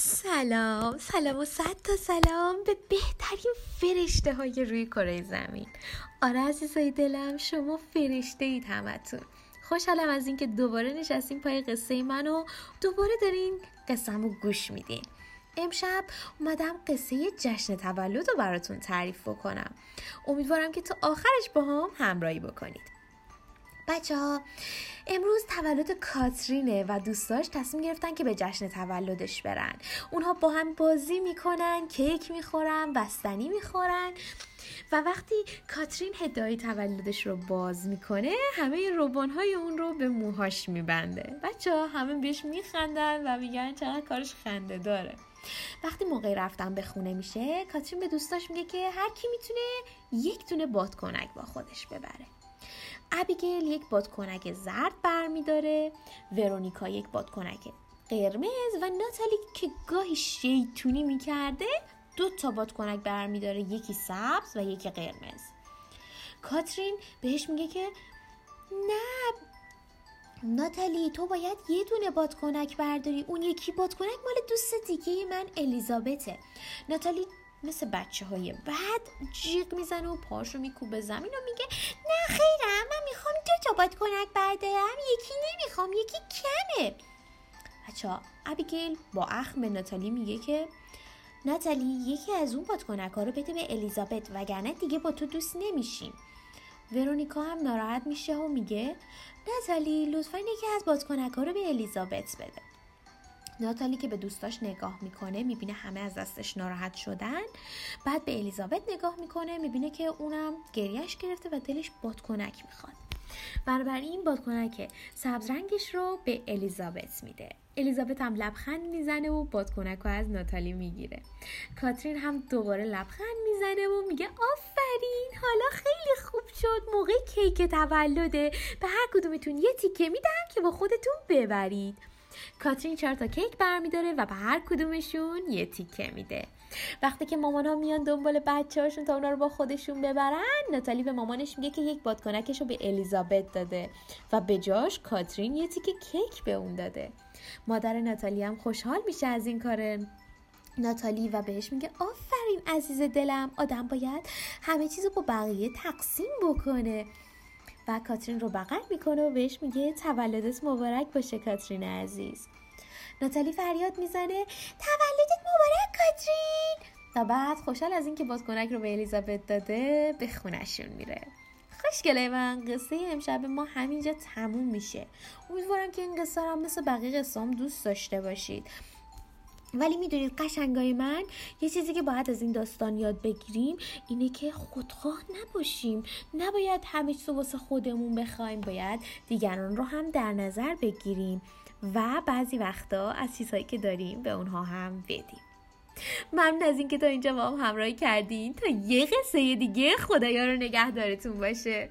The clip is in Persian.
سلام سلام و صد تا سلام به بهترین فرشته های روی کره زمین. آره عزیزای دلم شما فرشته اید همتون. خوشحالم از اینکه دوباره نشستیم پای قصه من و دوباره دارین رو گوش میدین. امشب اومدم قصه جشن تولد رو براتون تعریف بکنم. امیدوارم که تا آخرش با هم همراهی بکنید. بچه ها امروز تولد کاترینه و دوستاش تصمیم گرفتن که به جشن تولدش برن. اونها با هم بازی می‌کنن کیک می‌خورن بستنی می‌خورن. و وقتی کاترین هدای تولدش رو باز می‌کنه همه روبان های اون رو به موهاش میبنده. بچه ها همه بهش میخندن و میگن چقدر کارش خنده داره. وقتی موقع رفتن به خونه میشه کاترین به دوستاش میگه که هر کی می‌تونه یک دونه بادکنک با خودش ببره. ابیگل یک بادکنک زرد برمیداره ورونیکا یک بادکنک قرمز و ناتالی که گاهی شیطونی می‌کرده دو تا بادکنک برمیداره یکی سبز و یکی قرمز. کاترین بهش میگه که نه ناتالی تو باید یه دونه بادکنک برداری. اون یکی بادکنک مال دوست دیگه من الیزابته. ناتالی مثل بچه های بعد جیغ می‌زنه و پاشو میکوبه زمین و میگه نه خیرم. تا بادکنک بردارم یکی نمی‌خوام یکی کمه. بچه ها ابیگیل با اخم به ناتالی میگه که ناتالی یکی از اون بادکنک ها رو بده به الیزابت وگرنه دیگه با تو دوست نمیشیم. ورونیکا هم ناراحت میشه و میگه ناتالی لطفا یکی از بادکنک ها رو به الیزابت بده. ناتالی که به دوستاش نگاه می‌کنه می‌بینه همه از دستش ناراحت شدن. بعد به الیزابت نگاه می‌کنه می‌بینه که اونم گریهش گرفته و دلش بادکنک می‌خواد. بنابراین بادکنک سبز رنگش رو به الیزابت میده. الیزابت هم لبخند می‌زنه و بادکنک رو از ناتالی می‌گیره. کاترین هم دوباره لبخند می‌زنه و میگه آفرین حالا خیلی خوب شد موقع کیک تولده. به هر کدومتون یه تیکه میدم که با خودتون ببرید. کاترین چهار تا کیک برمیداره و به هر کدومشون یه تیکه میده. وقتی که مامان ها میان دنبال بچه هاشون تا اونا رو با خودشون ببرن ناتالی به مامانش میگه که یک بادکنکش رو به الیزابت داده و به جاش کاترین یه تیکه کیک به اون داده. مادر ناتالی هم خوشحال میشه از این کار ناتالی و بهش میگه آفرین عزیز دلم آدم باید همه چیز رو با بقیه تقسیم بکنه. و کاترین رو بغل می‌کنه و بهش میگه تولدت مبارک باشه کاترین عزیز. ناتالی فریاد می‌زنه تولدت مبارک کاترین! و بعد خوشحال از اینکه بادکنک رو به الیزابت داده به خونشون میره. خوشگله من قصه امشب ما همینجا تموم میشه. امیدوارم که این قصه هم مثل بقیه قصه هم دوست داشته باشید. ولی می‌دونید قشنگای من یه چیزی که باید از این داستان یاد بگیریم اینه که خودخواه نباشیم. نباید همه چیز واسه خودمون بخوایم باید دیگران رو هم در نظر بگیریم و بعضی وقتا از چیزهایی که داریم به اونها هم بدیم. ممنون از اینکه تا اینجا با هم همراهی کردین. تا یه قصه دیگه خدایا رو نگهدارتون باشه.